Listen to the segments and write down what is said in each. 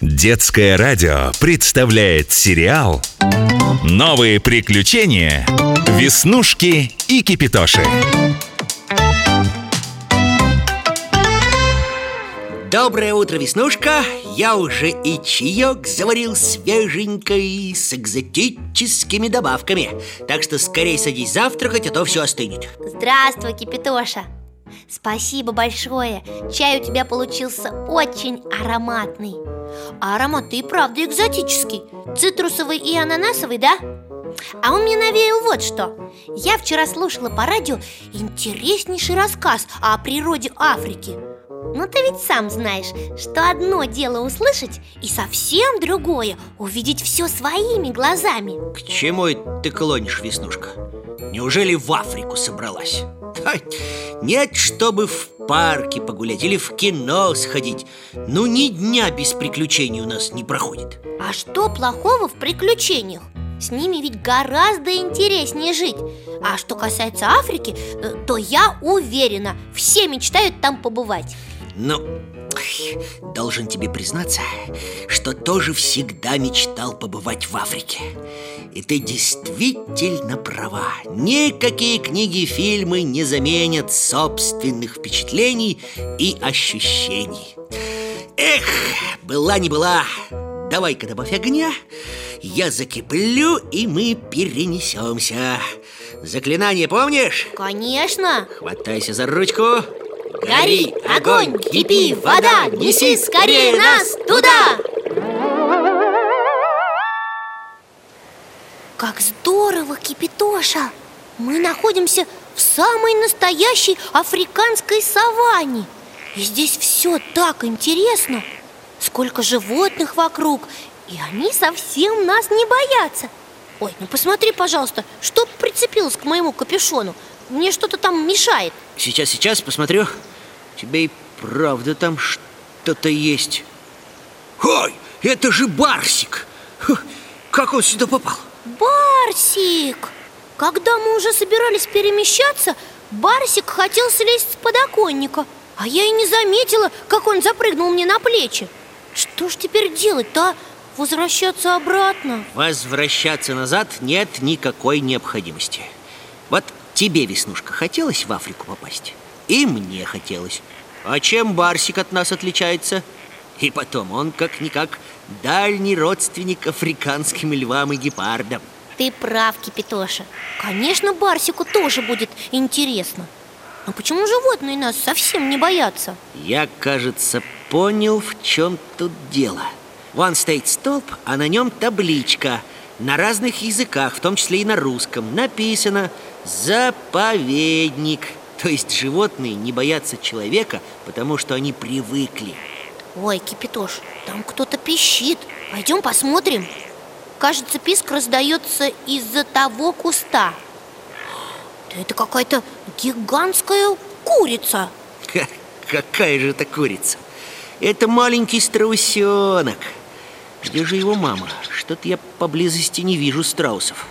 Детское радио представляет сериал «Новые приключения. Веснушки и Кипитоши». Доброе утро, Веснушка! Я уже и чаек заварил свеженький с экзотическими добавками Так что скорее садись завтракать, а то все остынет Здравствуй, Кипитоша Спасибо большое Чай у тебя получился очень ароматный А аромат и правда экзотический Цитрусовый и ананасовый, да? А он мне навеял вот что Я вчера слушала по радио интереснейший рассказ о природе Африки но ты ведь сам знаешь, что одно дело услышать И совсем другое увидеть все своими глазами К чему ты клонишь, Веснушка? Неужели в Африку собралась? Нет, чтобы в парке погулять или в кино сходить. Ну, ни дня без приключений у нас не проходит. А что плохого в приключениях? С ними ведь гораздо интереснее жить. А что касается Африки, э, то я уверена, все мечтают там побывать Ну, должен тебе признаться, что тоже всегда мечтал побывать в Африке. И ты действительно права. Никакие книги и фильмы не заменят собственных впечатлений и ощущений. Эх, была не была Давай-ка добавь огня. Я закиплю, и мы перенесемся. Заклинание помнишь? Конечно. Хватайся за ручку Гори, огонь, кипи, вода, неси скорее нас туда! Как здорово, Кипитоша! Мы находимся в самой настоящей африканской саванне И здесь все так интересно Сколько животных вокруг и они совсем нас не боятся Ой, ну посмотри, пожалуйста, что прицепилось к моему капюшону Мне что-то там мешает Сейчас, сейчас, посмотрю Тебе и правда там что-то есть Ой, это же Барсик Как он сюда попал? Барсик! Когда мы уже собирались перемещаться Барсик хотел слезть с подоконника А я и не заметила, как он запрыгнул мне на плечи Что ж теперь делать-то, а? Возвращаться обратно? Возвращаться назад нет никакой необходимости тебе, Веснушка, хотелось в Африку попасть? И мне хотелось А чем Барсик от нас отличается? И потом, он как-никак дальний родственник африканским львам и гепардам Ты прав, Кипитоша Конечно, Барсику тоже будет интересно Но почему животные нас совсем не боятся? Я, кажется, понял, в чем тут дело – Вон стоит столб, а на нем табличка На разных языках, в том числе и на русском Написано «Заповедник» То есть животные не боятся человека, потому что они привыкли. Ой, Кипятош, там кто-то пищит. Пойдем посмотрим. Кажется, писк раздается из-за того куста. Да это какая-то гигантская курица. Какая же это курица? Это маленький страусенок где же его мама? Что-то я поблизости не вижу страусов.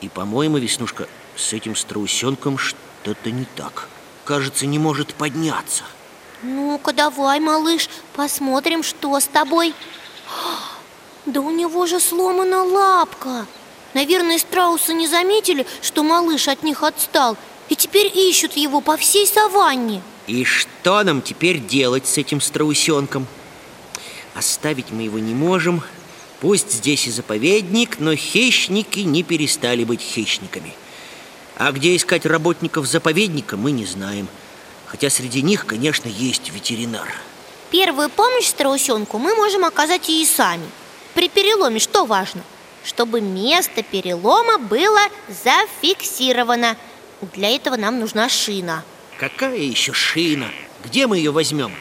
И, по-моему, Веснушка, с этим страусенком что-то не так. Кажется, не может подняться. Ну-ка, давай, малыш, посмотрим, что с тобой. Да у него же сломана лапка. Наверное, страусы не заметили, что малыш от них отстал И теперь ищут его по всей саванне. И что нам теперь делать с этим страусенком? Оставить мы его не можем. Пусть здесь и заповедник, но хищники не перестали быть хищниками. А где искать работников заповедника, мы не знаем. Хотя среди них, конечно, есть ветеринар. Первую помощь страусенку мы можем оказать и сами. При переломе что важно? Чтобы место перелома было зафиксировано. Для этого нам нужна шина. Какая еще шина? Где мы ее возьмем?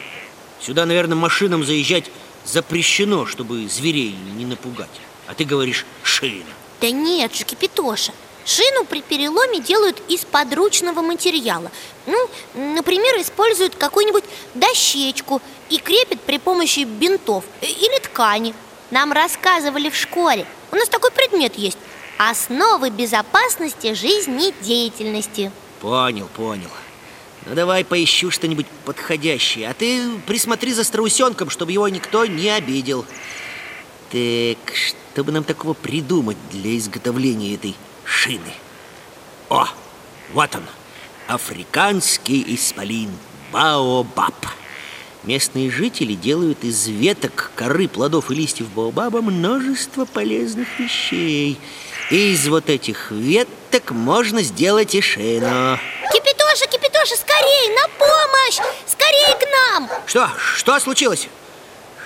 Сюда, наверное, машинам заезжать запрещено, чтобы зверей не напугать. А ты говоришь шина Да нет же, Кипитоша Шину при переломе делают из подручного материала. Ну, например, используют какую-нибудь дощечку И крепят при помощи бинтов или ткани. Нам рассказывали в школе. У нас такой предмет есть. Основы безопасности жизнедеятельности. Понял, понял Ну давай поищу что-нибудь подходящее А ты присмотри за страусенком, чтобы его никто не обидел. Так, что бы нам такого придумать для изготовления этой шины? О, вот он, африканский исполин Баобаб. Местные жители делают из веток, коры, плодов и листьев баобаба множество полезных вещей. И из вот этих веток можно сделать и шину. Кипятоша, скорей, на помощь! Скорей к нам! Что? Что случилось?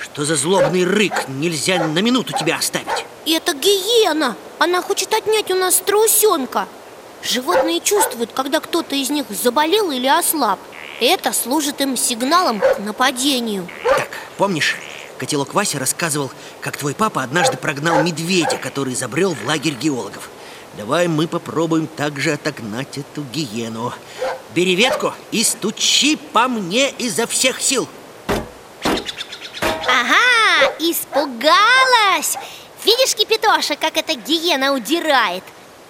Что за злобный рык? Нельзя на минуту тебя оставить Это гиена! Она хочет отнять у нас страусенка Животные чувствуют, когда кто-то из них заболел или ослаб Это служит им сигналом к нападению Так, помнишь, котелок Вася рассказывал, как твой папа однажды прогнал медведя, который забрел в лагерь геологов Давай мы попробуем также отогнать эту гиену Бери ветку и стучи по мне изо всех сил. Ага, испугалась! Видишь, Кипятоша, как эта гиена удирает?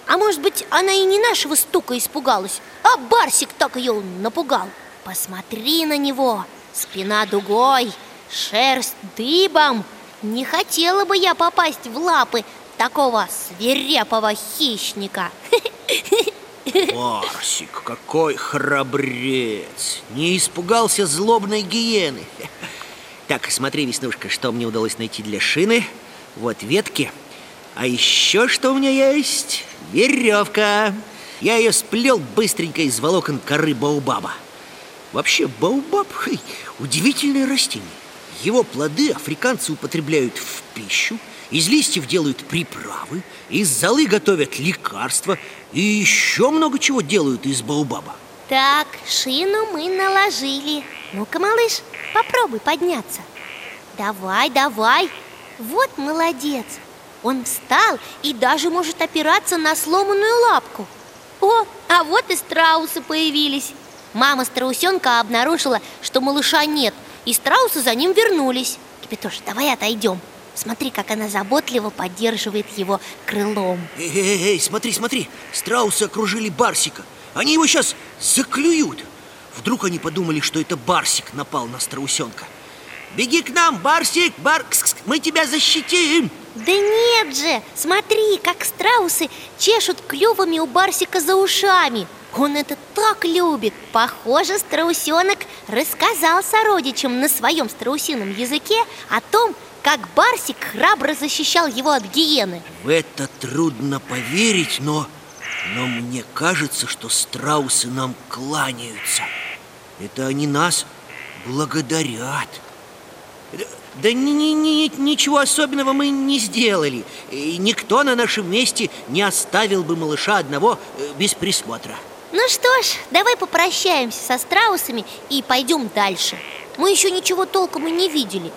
А может быть, она и не нашего стука испугалась, а Барсик так ее напугал? Посмотри на него, спина дугой, шерсть дыбом. Не хотела бы я попасть в лапы такого свирепого хищника Барсик, какой храбрец. Не испугался злобной гиены. Так, смотри, Веснушка, что мне удалось найти для шины. Вот ветки. А еще что у меня есть? Веревка. Я ее сплел быстренько из волокон коры баубаба Вообще, баубаб – удивительное растение. Его плоды африканцы употребляют в пищу из листьев делают приправы, из золы готовят лекарства и еще много чего делают из баубаба. Так, шину мы наложили. Ну-ка, малыш, попробуй подняться. Давай, давай. Вот молодец. Он встал и даже может опираться на сломанную лапку. О, а вот и страусы появились. Мама страусенка обнаружила, что малыша нет И страусы за ним вернулись. Кипятош, давай отойдем Смотри, как она заботливо поддерживает его крылом. Эй, эй, эй, смотри, смотри. Страусы окружили Барсика. Они его сейчас заклюют. Вдруг они подумали, что это Барсик напал на страусенка. Беги к нам, Барсик, Баркс, мы тебя защитим! Да нет же, смотри, как страусы чешут клювами у Барсика за ушами. Он это так любит. Похоже, страусенок рассказал сородичам на своем страусином языке о том, как Барсик храбро защищал его от гиены. В это трудно поверить, но, но мне кажется, что страусы нам кланяются. Это они нас благодарят. Да ни, ни, ни, ничего особенного мы не сделали. И никто на нашем месте не оставил бы малыша одного э, без присмотра. Ну что ж, давай попрощаемся со страусами и пойдем дальше. Мы еще ничего толком и не видели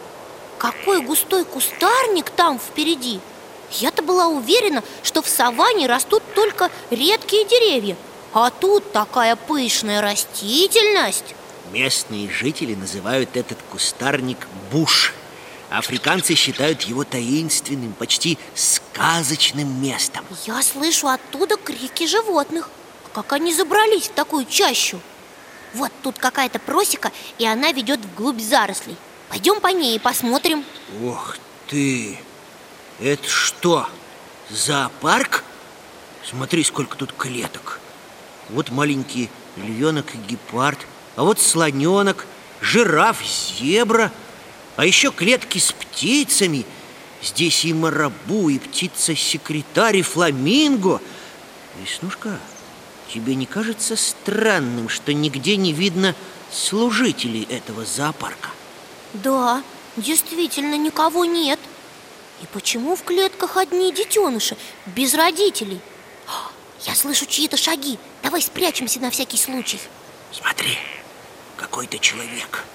какой густой кустарник там впереди? Я-то была уверена, что в саванне растут только редкие деревья А тут такая пышная растительность. Местные жители называют этот кустарник буш. Африканцы считают его таинственным, почти сказочным местом. Я слышу оттуда крики животных. Как они забрались в такую чащу? Вот тут какая-то просека, и она ведет вглубь зарослей Пойдем по ней и посмотрим Ох ты! Это что, зоопарк? Смотри, сколько тут клеток Вот маленький львенок и гепард А вот слоненок, жираф, зебра А еще клетки с птицами Здесь и марабу, и птица-секретарь, и фламинго Веснушка, тебе не кажется странным, что нигде не видно служителей этого зоопарка? Да, действительно никого нет. И почему в клетках одни детеныши, без родителей? Я слышу чьи-то шаги. Давай спрячемся на всякий случай. Смотри, какой-то человек.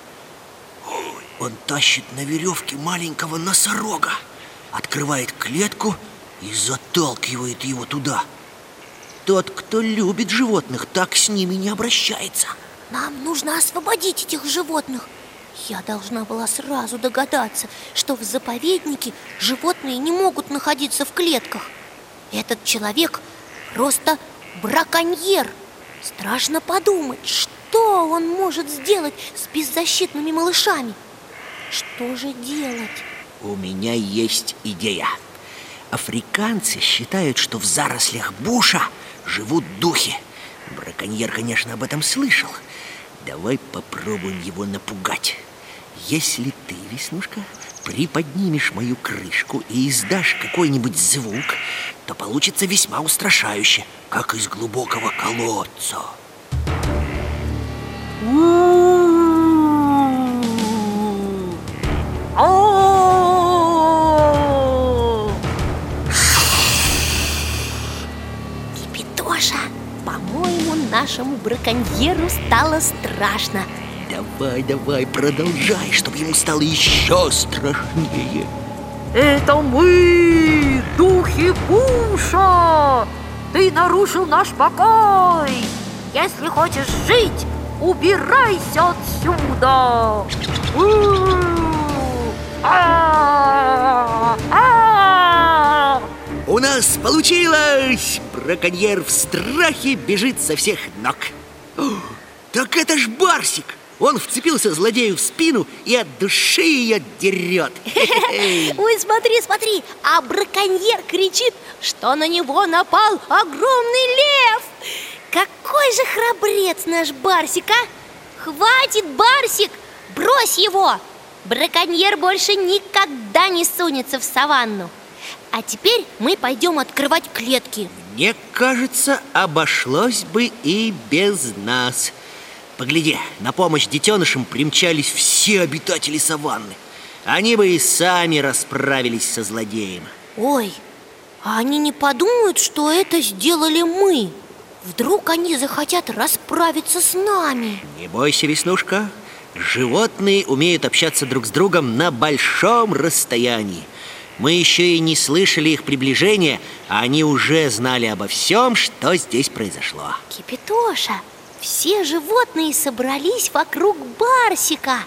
Он тащит на веревке маленького носорога Открывает клетку и заталкивает его туда. Тот, кто любит животных, так с ними не обращается. Нам нужно освободить этих животных я должна была сразу догадаться, что в заповеднике животные не могут находиться в клетках. Этот человек просто браконьер. Страшно подумать, что он может сделать с беззащитными малышами? Что же делать? У меня есть идея Африканцы считают, что в зарослях буша живут духи Браконьер, конечно, об этом слышал Давай попробуем его напугать. Если ты, Веснушка, приподнимешь мою крышку и издашь какой-нибудь звук То получится весьма устрашающе, как из глубокого колодца. Кипитоша, нашему браконьеру стало страшно Давай, давай, продолжай, чтобы ему стало еще страшнее Это мы, духи Буша! Ты нарушил наш покой! Если хочешь жить, убирайся отсюда! У нас получилось! Браконьер в страхе бежит со всех ног. О, Так это ж Барсик! Он вцепился злодею в спину и от души ее дерет Ой, смотри, смотри, а браконьер кричит, что на него напал огромный лев! Какой же храбрец наш Барсик, а? Хватит, Барсик, брось его! Браконьер больше никогда не сунется в саванну А теперь мы пойдем открывать клетки. Мне кажется, обошлось бы и без нас. Погляди, на помощь детенышам примчались все обитатели саванны. Они бы и сами расправились со злодеем. Ой, а они не подумают, что это сделали мы? Вдруг они захотят расправиться с нами? Не бойся, Веснушка. Животные умеют общаться друг с другом на большом расстоянии Мы еще и не слышали их приближения, а они уже знали обо всем, что здесь произошло. Кипитоша, все животные собрались вокруг Барсика.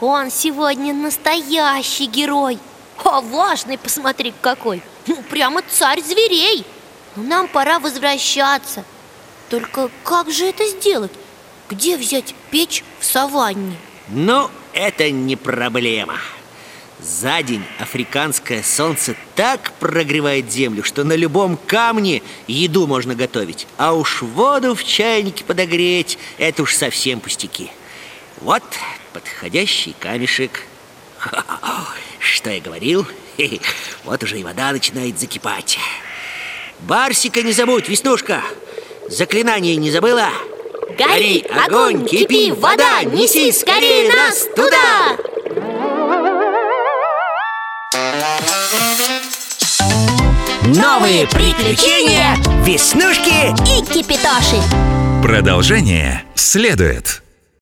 Он сегодня настоящий герой. А важный, посмотри, какой. Ну, прямо царь зверей. Но нам пора возвращаться. Только как же это сделать? Где взять печь в саванне? Но это не проблема За день африканское солнце так прогревает землю, что на любом камне еду можно готовить А уж воду в чайнике подогреть – это уж совсем пустяки Вот подходящий камешек Что я говорил? Вот уже и вода начинает закипать Барсика не забудь, Веснушка Заклинание не забыла? Гори, огонь, кипи, вода, неси скорее нас туда! Новые приключения Веснушки И Кипитоши Продолжение следует.